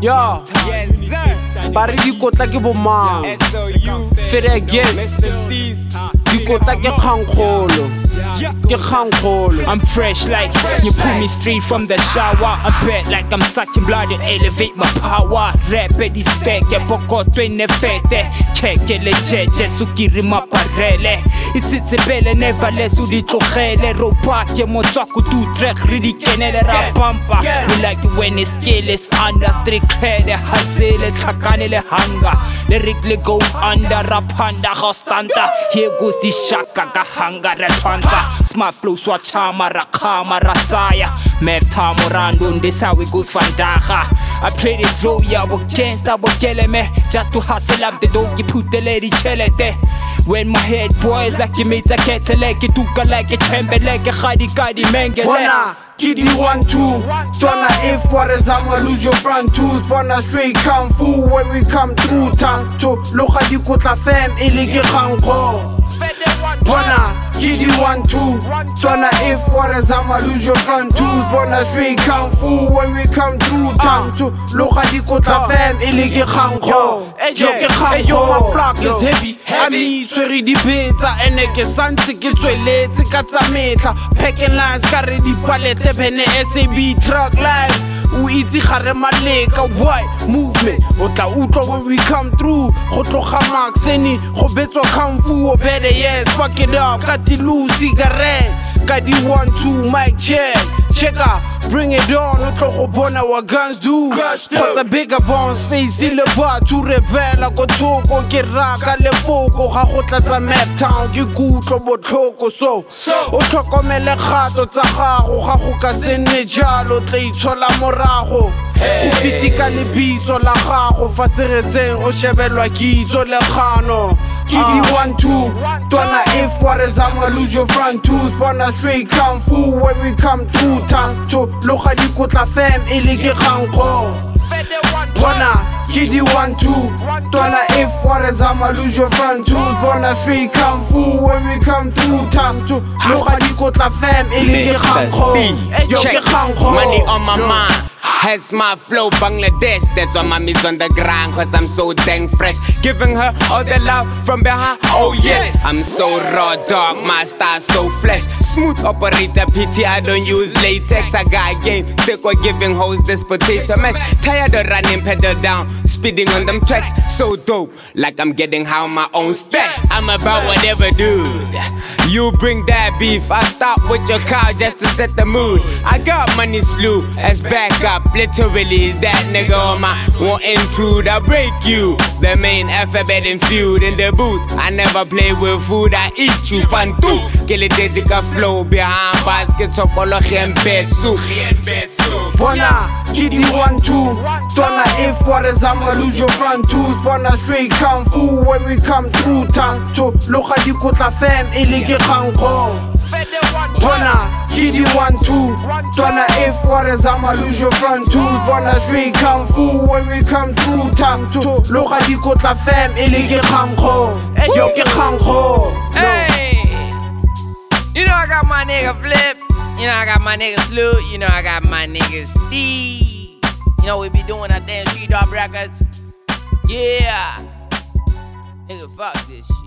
yo ba re dikotla ke bomang fede dikotla ke Kgang Kgolo ke Kgang Kgolo I'm fresh like you pull me straight from the shower. I bet like I'm sucking blood to elevate my power. Rap di steke pokoto e ne fete. Keke le jeje sukiri maparele. Itsitsebele never less o di tlogele. Oh, eh, Ropake motswako two track re di kenele ra bumper. We like when it's scale is under strict clear. Hustle eh, tlhakane le hunger. Lyric le go under ra panda ga stanta. Here goes the shaka ka hunger re twanza. Smart flow swachama ra khama ra tsaya. Math time random this how it goes vandaga. I play the draw ya bo gangsta bo me just to hustle up the dough put the lady chelete. When my head boys like you meet a kettle like it took like a chamber like a khadi kadi mengele. di one two tswana if what is i'ma lose your front tooth bona straight kung fu when we come through time to loga dikotla fam e le ke kgankgo bona ke you one two. Tswana if what is i'ma lose your front tooth. Bona straight kung fu when we come through time to loga dikotla fam e le ke kgankgo jo ke yo, my block is heavy, a me swere dibetsa ene ke santse ke tsweletse ka tsa metla packing lines ka re dipalete bene sab truck life o itse gare maleka. Why? Movement. O tla utlwa when we come through. Go tloga maxeni go betswa kungfu o bede yes. Fuck it up. Ka tilu cigarette ka di one two mic check. Checka bring it on o tlo go bona wa guns do. Kgotsa bigger bones face le batho rebela ko thoko ke raka lefoko ga go tlatsa maptown ke kutlo botlhoko. So o tlhokomele kgato tsa gago ga go ka se nne jalo tla itshola morago. Go pitika lebitso la gago fa seretseng o shebelwa kitso le kgano ke di one two. Twana if what is i'ma lose your front tooth. Bona straight kung fu when we come through time to loga dikotla fam e le ke kgankgo bona ke di one two. Twana if what is i'ma lose your front tooth. Bona straight kung fu when we come through time to loga dikotla fam e le ke kgankgo yo ke kgankgo Money on my mind. Has my flow Bangladesh, that's why mommy's on the grind Cause I'm so dang fresh. Giving her all the love from behind. Oh yes. I'm so raw dog, my style so flesh Smooth operator, PT, I don't use latex. I got game, thick or giving hoes this potato mash. Tired of running pedal down, speeding on them tracks. So dope, like I'm getting high on my own stack I'm about whatever dude. You bring that beef, I stop with your car just to set the mood. I got money slew as backup. Literally that nigga on my won't intrude I break you. The main alphabet and feud in the booth I never play with food, I eat you Fun too. Ke le dedika flow behind baskets, Ke tsokolo gen besu bona ke di one two twana if what is i'ma lose your front tooth. Bona straight kung fu when we come through time to. Loga dikotla fam e le ke kgankgo bona ke di one two twana if what is i'ma lose your front tooth. Bona straight kung fu when we come through time to. Loga dikotla fam e le ke kgankgo yo ke kgankgo Hey, you know I got my nigga Flip. You know I got my nigga Sloot. You know I got my nigga Steve. You know we be doing our damn street dog records. Yeah, nigga, fuck this shit.